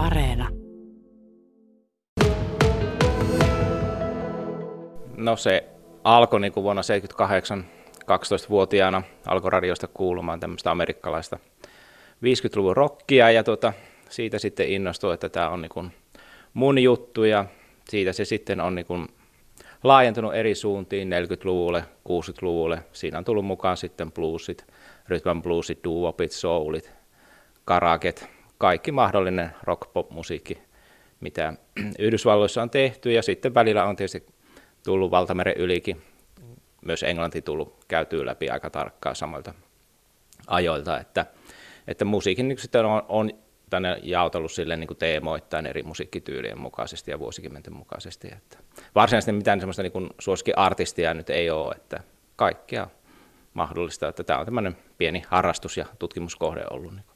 Areena. No se alkoi niin kuin vuonna 78 12-vuotiaana alkoi radiosta kuulumaan tämmöistä amerikkalaista 50-luvun rockia ja tuota, siitä sitten innostui, että tämä on niin kuin mun juttu ja siitä se sitten on niin kuin laajentunut eri suuntiin 40-luvulle, 60-luvulle. Siinä on tullut mukaan sitten bluesit, rhythm bluesit, doo-wopit, soulit, karaket, kaikki mahdollinen rock-pop-musiikki, mitä Yhdysvalloissa on tehty ja sitten välillä on tietysti tullut valtameren ylikin, myös englanti tullut käytyy läpi aika tarkkaan samoilta ajoilta, että, että musiikin niin sitten on, on tänne jaotellut sille niin kuin teemoittain eri musiikkityylien mukaisesti ja vuosikymmenten mukaisesti. Että varsinaisesti mitään semmoista niin suosikkiartistia nyt ei ole, että kaikkea mahdollista, että tämä on tämmöinen pieni harrastus ja tutkimuskohde ollut. Niin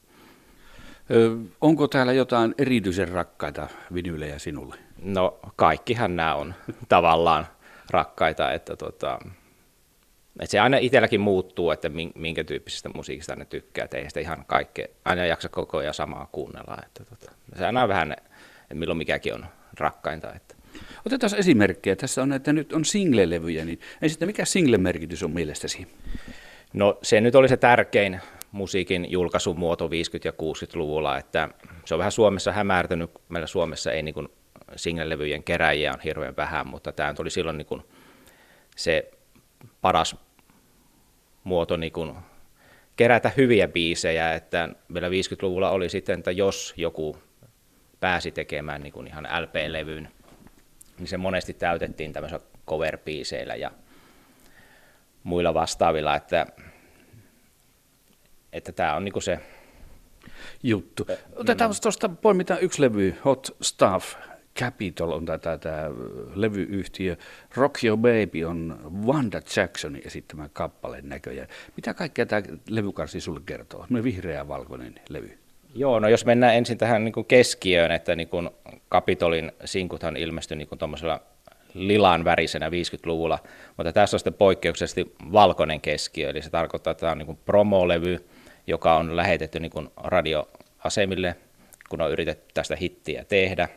onko täällä jotain erityisen rakkaita vinylejä sinulle? No kaikkihan nämä on tavallaan rakkaita, että tota, et se aina itselläkin muuttuu, että minkä tyyppisestä musiikista ne tykkää, että ei sitä ihan kaikkea, aina jaksa koko ajan samaa kuunnella. Että tota, se aina vähän, että milloin mikäkin on rakkainta. Että. Otetaan esimerkkejä. Tässä on, että nyt on single-levyjä, niin ensin, mikä single-merkitys on mielestäsi? No se nyt oli se tärkein musiikin julkaisumuoto 50- ja 60-luvulla, että se on vähän Suomessa hämärtynyt. Meillä Suomessa ei niin single-levyjen keräjiä on hirveän vähän, mutta tämä oli silloin niin se paras muoto niin kuin kerätä hyviä biisejä, että vielä 50-luvulla oli sitten, että jos joku pääsi tekemään niin kuin ihan LP-levyn, niin se monesti täytettiin tämmöisillä cover ja muilla vastaavilla, että, että tämä on niin kuin se juttu. Otetaan mm. tuosta poimitaan yksi levy, Hot Stuff, Capitol on tämä, tämä levyyhtiö. Rock Your Baby on Wanda Jacksonin esittämä kappaleen näköjään. Mitä kaikkea tämä levykarsi sulle kertoo? Me vihreä ja valkoinen levy. Joo, no jos mennään ensin tähän niin kuin keskiöön, että niin kuin Kapitolin sinkuthan ilmestyi niin tuommoisella lilan värisenä 50-luvulla, mutta tässä on sitten poikkeuksellisesti valkoinen keskiö, eli se tarkoittaa, että tämä on niin kuin promolevy, joka on lähetetty niin kuin radioasemille, kun on yritetty tästä hittiä tehdä,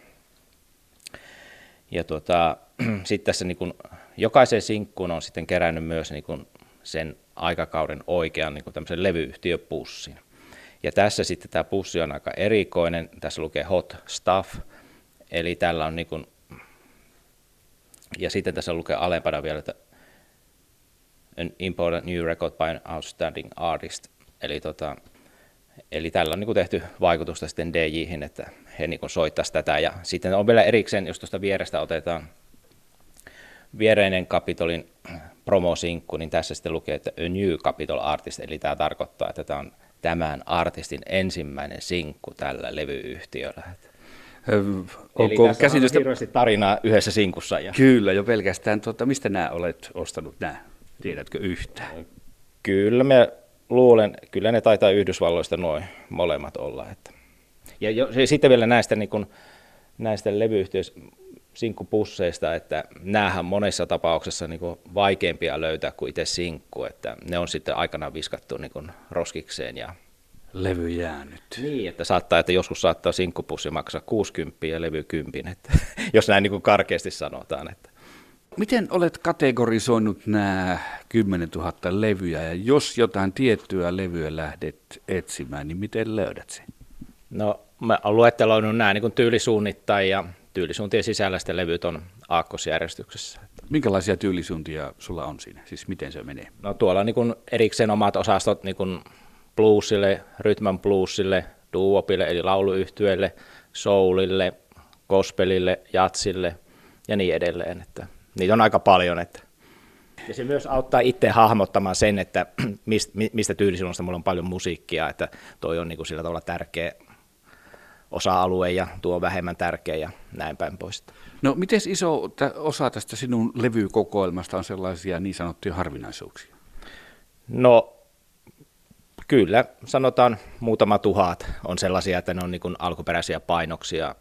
ja tuota, sitten tässä niin kuin, jokaisen sinkkuun on sitten kerännyt myös niin kuin sen aikakauden oikean niin kuin tämmöisen levyyhtiöpussin. Ja tässä sitten tämä pussi on aika erikoinen. Tässä lukee hot stuff, eli tällä on niin kuin, ja sitten tässä lukee alempana vielä, että an important new record by an outstanding artist. Eli, tota, eli tällä on niin kuin tehty vaikutusta sitten DJihin, että he niin soittaisi tätä. Ja sitten on vielä erikseen, jos tuosta vierestä otetaan viereinen Kapitolin promosinkku, niin tässä sitten lukee, että A New Capitol Artist, eli tämä tarkoittaa, että tämä on tämän artistin ensimmäinen sinkku tällä levyyhtiöllä. Onko Eli käsitystä... on hirveästi tarinaa yhdessä sinkussa. Ja... Kyllä, jo pelkästään. Tuota, mistä nämä olet ostanut nämä? Tiedätkö yhtään? Kyllä, me luulen, kyllä ne taitaa Yhdysvalloista noin molemmat olla. Että ja jo, sitten vielä näistä, niin kuin, näistä levyyhtiöistä, sinkkupusseista, että näähän monessa tapauksessa niin kuin vaikeampia löytää kuin itse sinkku, että ne on sitten aikanaan viskattu niin kuin roskikseen ja levy jäänyt. Niin, että saattaa, että joskus saattaa sinkkupussi maksaa 60 ja levy 10, että, jos näin niin kuin karkeasti sanotaan. Että. Miten olet kategorisoinut nämä 10 000 levyjä ja jos jotain tiettyä levyä lähdet etsimään, niin miten löydät sen? No mä olen luetteloinut nämä niin tyylisuunnittain ja tyylisuuntien sisällä sitten levyt on aakkosjärjestyksessä. Minkälaisia tyylisuuntia sulla on siinä? Siis miten se menee? No tuolla on niin erikseen omat osastot niin bluesille, rytmän bluesille, duopille eli lauluyhtyölle, soulille, gospelille, jatsille ja niin edelleen. Että niitä on aika paljon. Että. Ja se myös auttaa itse hahmottamaan sen, että mistä tyylisuunnasta mulla on paljon musiikkia, että toi on niin kuin sillä tavalla tärkeä osa-alue ja tuo vähemmän tärkeä ja näin päin pois. No miten iso osa tästä sinun levykokoelmasta on sellaisia niin sanottuja harvinaisuuksia? No kyllä, sanotaan muutama tuhat on sellaisia, että ne on niin alkuperäisiä painoksia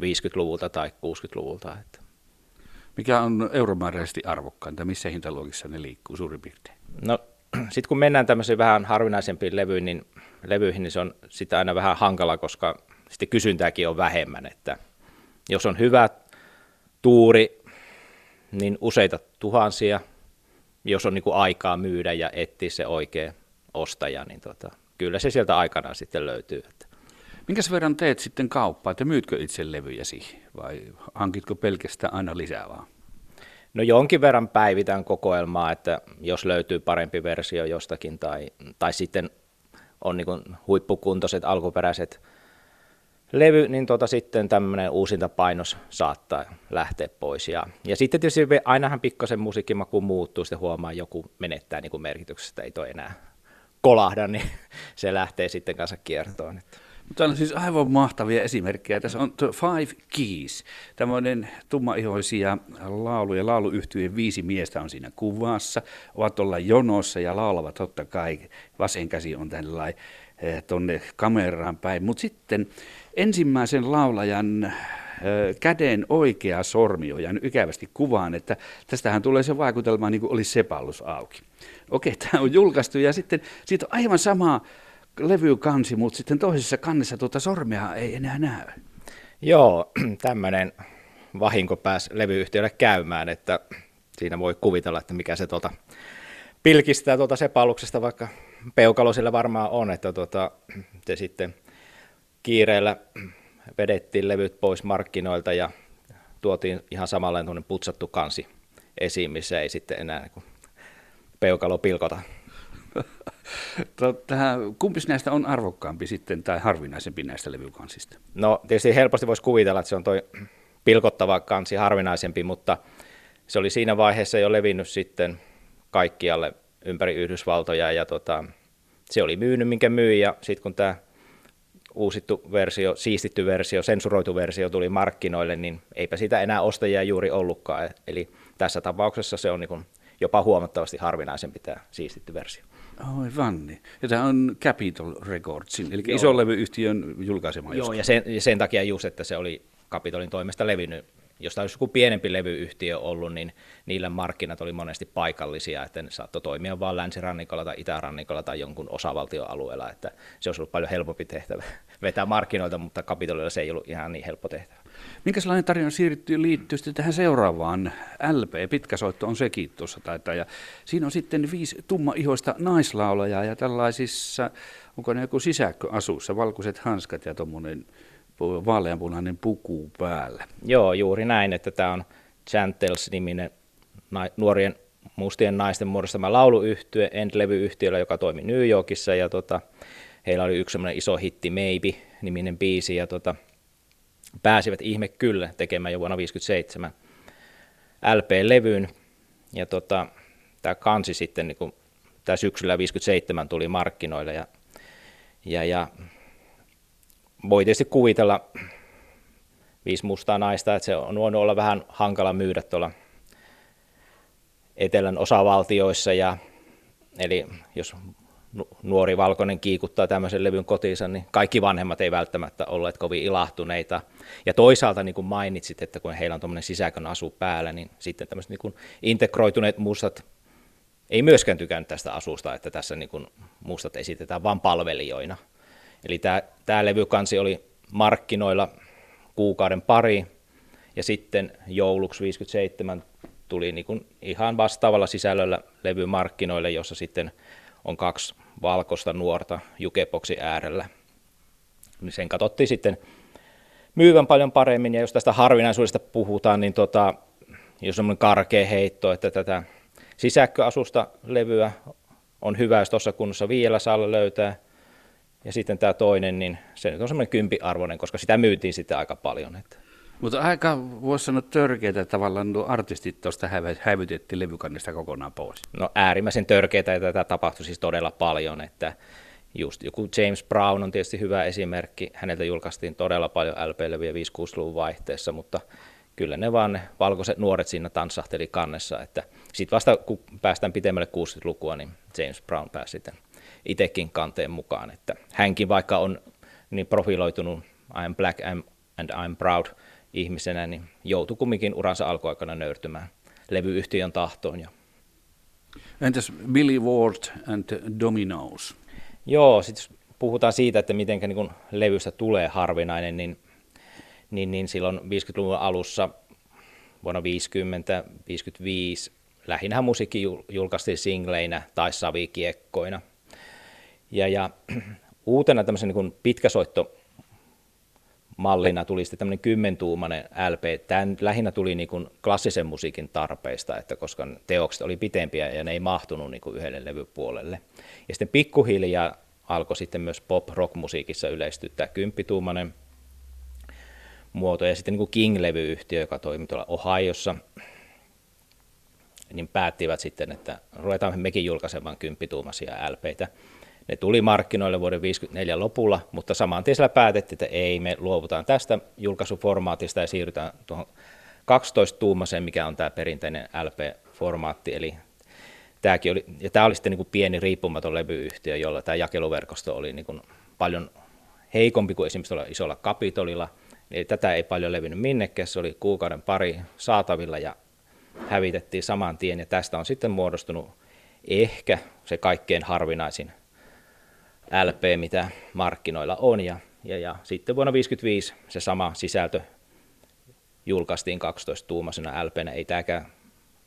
50-luvulta tai 60-luvulta. Että. Mikä on euromääräisesti arvokkainta? Missä hintaluokissa ne liikkuu suurin piirtein? No sitten kun mennään tämmöisiin vähän harvinaisempiin levyihin, niin, levyihin, niin se on sitä aina vähän hankala, koska sitten kysyntääkin on vähemmän, että jos on hyvä tuuri, niin useita tuhansia, jos on niin kuin aikaa myydä ja etsiä se oikea ostaja, niin tota, kyllä se sieltä aikanaan sitten löytyy. Että. Minkäs verran teet sitten kauppaa, että myytkö itse levyjäsi vai hankitko pelkästään aina lisää vaan? No jonkin verran päivitän kokoelmaa, että jos löytyy parempi versio jostakin tai, tai sitten on niin huippukuntoiset alkuperäiset levy, niin tota sitten tämmöinen uusinta painos saattaa lähteä pois. Ja, ja sitten tietysti ainahan pikkasen musiikkimaku muuttuu, sitten huomaa, joku menettää niin merkityksestä, ei toi enää kolahda, niin se lähtee sitten kanssa kiertoon. Että. Tämä on siis aivan mahtavia esimerkkejä. Tässä on The Five Keys, tämmöinen tummaihoisia lauluja. Lauluyhtyjen viisi miestä on siinä kuvassa, ovat olla jonossa ja laulavat totta kai. Vasen käsi on tällainen eh, tuonne kameraan päin. Mutta sitten ensimmäisen laulajan eh, käden oikea sormi on jäänyt ikävästi kuvaan, että tästähän tulee se vaikutelma niin kuin olisi sepallus auki. Okei, tämä on julkaistu ja sitten siitä on aivan sama levykansi, mutta sitten toisessa kannessa tuota sormea ei enää näy. Joo, tämmöinen vahinko pääsi levyyhtiölle käymään, että siinä voi kuvitella, että mikä se tuota pilkistää tuota sepaluksesta, vaikka peukalo sillä varmaan on, että tuota, se sitten kiireellä vedettiin levyt pois markkinoilta ja tuotiin ihan samanlainen putsattu kansi esiin, missä ei sitten enää niin peukalo pilkota. Tota, kumpi näistä on arvokkaampi sitten tai harvinaisempi näistä levykansista? No tietysti helposti voisi kuvitella, että se on tuo pilkottava kansi harvinaisempi, mutta se oli siinä vaiheessa jo levinnyt sitten kaikkialle ympäri Yhdysvaltoja ja tota, se oli myynyt minkä myi ja sitten kun tämä uusittu versio, siistitty versio, sensuroitu versio tuli markkinoille, niin eipä sitä enää ostajia juuri ollutkaan. Eli tässä tapauksessa se on niin jopa huomattavasti harvinaisempi tämä siistitty versio. Aivan niin. Ja tämä on Capitol Recordsin, eli Joo. ison levyyhtiön julkaisema. Joo, ja sen, ja sen takia just, että se oli Capitolin toimesta levinnyt jos olisi joku pienempi levyyhtiö ollut, niin niillä markkinat oli monesti paikallisia, että ne saattoi toimia vain länsirannikolla tai itärannikolla tai jonkun osavaltioalueella, että se olisi ollut paljon helpompi tehtävä vetää markkinoilta, mutta kapitolilla se ei ollut ihan niin helppo tehtävä. Minkälainen tarina siirtyy, liittyy sitten tähän seuraavaan? LP, pitkä soitto on sekin tuossa taitaa. Ja siinä on sitten viisi tumma-ihoista naislaulajaa ja tällaisissa, onko ne joku sisäkköasussa, valkoiset hanskat ja tuommoinen vaaleanpunainen puku päällä. Joo, juuri näin, että tämä on Chantels-niminen nuorien mustien naisten muodostama lauluyhtye, End-levyyhtiöllä, joka toimi New Yorkissa, ja tota, heillä oli yksi iso hitti, Maybe-niminen biisi, ja tota, pääsivät ihme kyllä tekemään jo vuonna 1957 LP-levyyn, ja tota, tämä kansi sitten, niin tämä syksyllä 57 tuli markkinoille, ja, ja, ja voi tietysti kuvitella viisi mustaa naista, että se on voinut olla vähän hankala myydä tuolla etelän osavaltioissa, ja, eli jos nuori valkoinen kiikuttaa tämmöisen levyn kotiinsa, niin kaikki vanhemmat ei välttämättä olleet kovin ilahtuneita. Ja toisaalta niin kuin mainitsit, että kun heillä on tuommoinen sisäkön asu päällä, niin sitten tämmöiset niin integroituneet mustat ei myöskään tykännyt tästä asusta, että tässä niin kuin mustat esitetään vain palvelijoina. Eli tämä, tämä levykansi oli markkinoilla kuukauden pari, ja sitten jouluksi 57 tuli niin kuin ihan vastaavalla sisällöllä levy markkinoille, jossa sitten on kaksi valkoista nuorta jukeboksi äärellä. Niin sen katsottiin sitten myyvän paljon paremmin, ja jos tästä harvinaisuudesta puhutaan, niin tota, jos on karkea heitto, että tätä sisäkköasusta levyä on hyvä, jos tuossa kunnossa vielä saa löytää, ja sitten tämä toinen, niin se nyt on semmoinen kympiarvoinen, koska sitä myytiin sitten aika paljon. Että. Mutta aika voisi sanoa törkeitä tavallaan nuo artistit tuosta hävytettiin levykannesta kokonaan pois. No äärimmäisen törkeitä ja tätä tapahtui siis todella paljon, että just joku James Brown on tietysti hyvä esimerkki. Häneltä julkaistiin todella paljon LP-levyjä 5-6-luvun vaihteessa, mutta kyllä ne vaan ne valkoiset nuoret siinä tanssahteli kannessa. Että sitten vasta kun päästään pitemmälle 60-lukua, niin James Brown pääsi sitten itsekin kanteen mukaan. Että hänkin vaikka on niin profiloitunut I'm black and I'm proud ihmisenä, niin joutui kumminkin uransa alkuaikana nöyrtymään levyyhtiön tahtoon. Ja... Entäs Billy Ward and Dominoes? Joo, sitten puhutaan siitä, että miten niin levystä tulee harvinainen, niin, niin, niin silloin 50-luvun alussa vuonna 50, 55 lähinnä musiikki julkaistiin singleinä tai savikiekkoina. Ja, ja uutena tämmöisen niin pitkäsoitto mallina tuli sitten tämmöinen kymmentuumainen LP. Tämä lähinnä tuli niin kuin klassisen musiikin tarpeista, että koska teokset oli pitempiä ja ne ei mahtunut niin kuin yhdelle levypuolelle. Ja sitten pikkuhiljaa alkoi sitten myös pop-rock-musiikissa yleistyä tämä kymppituumainen muoto. Ja sitten niin kuin King-levyyhtiö, joka toimi tuolla Ohiossa, niin päättivät sitten, että ruvetaan mekin julkaisemaan kymppituumaisia LPitä. Ne tuli markkinoille vuoden 1954 lopulla, mutta saman tien siellä päätettiin, että ei, me luovutaan tästä julkaisuformaatista ja siirrytään tuohon 12-tuumaseen, mikä on tämä perinteinen LP-formaatti, eli tämäkin oli, ja tämä oli sitten niin kuin pieni riippumaton levyyhtiö, jolla tämä jakeluverkosto oli niin kuin paljon heikompi kuin esimerkiksi tuolla isolla kapitolilla, eli tätä ei paljon levinnyt minnekään, se oli kuukauden pari saatavilla ja hävitettiin saman tien, ja tästä on sitten muodostunut ehkä se kaikkein harvinaisin LP, mitä markkinoilla on. Ja, ja, ja sitten vuonna 1955 se sama sisältö julkaistiin 12-tuumaisena LPnä. Ei tämäkään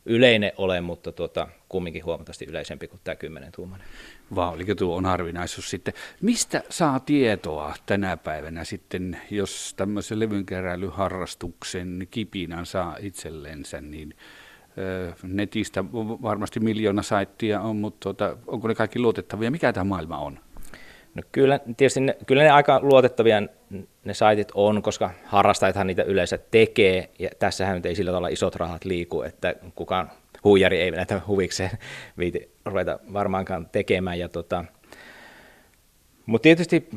yleinen ole, mutta tuota, kumminkin huomattavasti yleisempi kuin tämä 10-tuumainen. Vaan oliko tuo on harvinaisuus sitten. Mistä saa tietoa tänä päivänä sitten, jos tämmöisen levynkeräilyharrastuksen kipinän saa itsellensä, niin netistä varmasti miljoona saittia on, mutta tuota, onko ne kaikki luotettavia? Mikä tämä maailma on? No kyllä, tietysti ne, kyllä ne aika luotettavia ne saitit on, koska harrastajathan niitä yleensä tekee, ja tässähän nyt ei sillä tavalla isot rahat liiku, että kukaan huijari ei näitä huvikseen viiti ruveta varmaankaan tekemään. Ja tota, mutta tietysti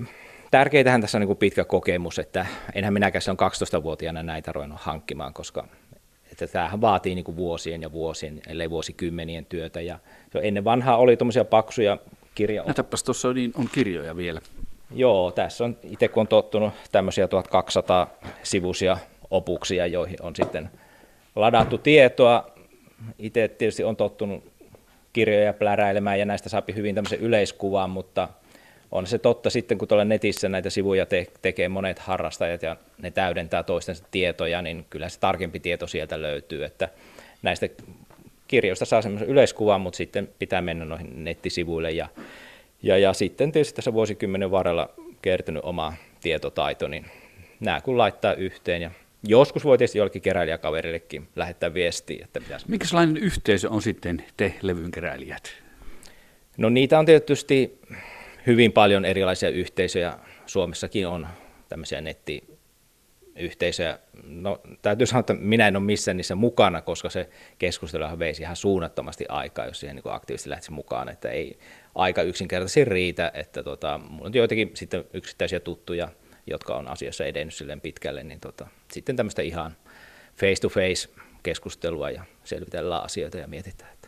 tärkeitähän tässä on niin pitkä kokemus, että enhän minäkään se on 12-vuotiaana näitä ruvennut hankkimaan, koska että tämähän vaatii niin vuosien ja vuosien, ellei vuosikymmenien työtä. Ja ennen vanhaa oli tuommoisia paksuja kirja. Näytäpäs tuossa on, niin on kirjoja vielä. Joo, tässä on itse kun on tottunut tämmöisiä 1200 sivuisia opuksia, joihin on sitten ladattu tietoa. Itse tietysti on tottunut kirjoja pläräilemään ja näistä saapi hyvin tämmöisen yleiskuvan, mutta on se totta sitten, kun tuolla netissä näitä sivuja te- tekee monet harrastajat ja ne täydentää toistensa tietoja, niin kyllä se tarkempi tieto sieltä löytyy, että näistä kirjoista saa semmoisen yleiskuvan, mutta sitten pitää mennä noihin nettisivuille ja, ja, ja sitten tietysti tässä vuosikymmenen varrella kertynyt oma tietotaito, niin nämä kun laittaa yhteen ja joskus voi tietysti jollekin keräilijäkaverillekin lähettää viestiä, että pitäisi... Minkälainen yhteisö on sitten te levynkeräilijät? No niitä on tietysti hyvin paljon erilaisia yhteisöjä. Suomessakin on tämmöisiä netti, yhteisöjä. No, täytyy sanoa, että minä en ole missään niissä mukana, koska se keskustelu veisi ihan suunnattomasti aikaa, jos siihen niin aktiivisesti lähtisi mukaan, että ei aika yksinkertaisesti riitä, että tota, mulla on joitakin sitten yksittäisiä tuttuja, jotka on asiassa edennyt silleen pitkälle, niin tota, sitten tämmöistä ihan face-to-face keskustelua ja selvitellään asioita ja mietitään,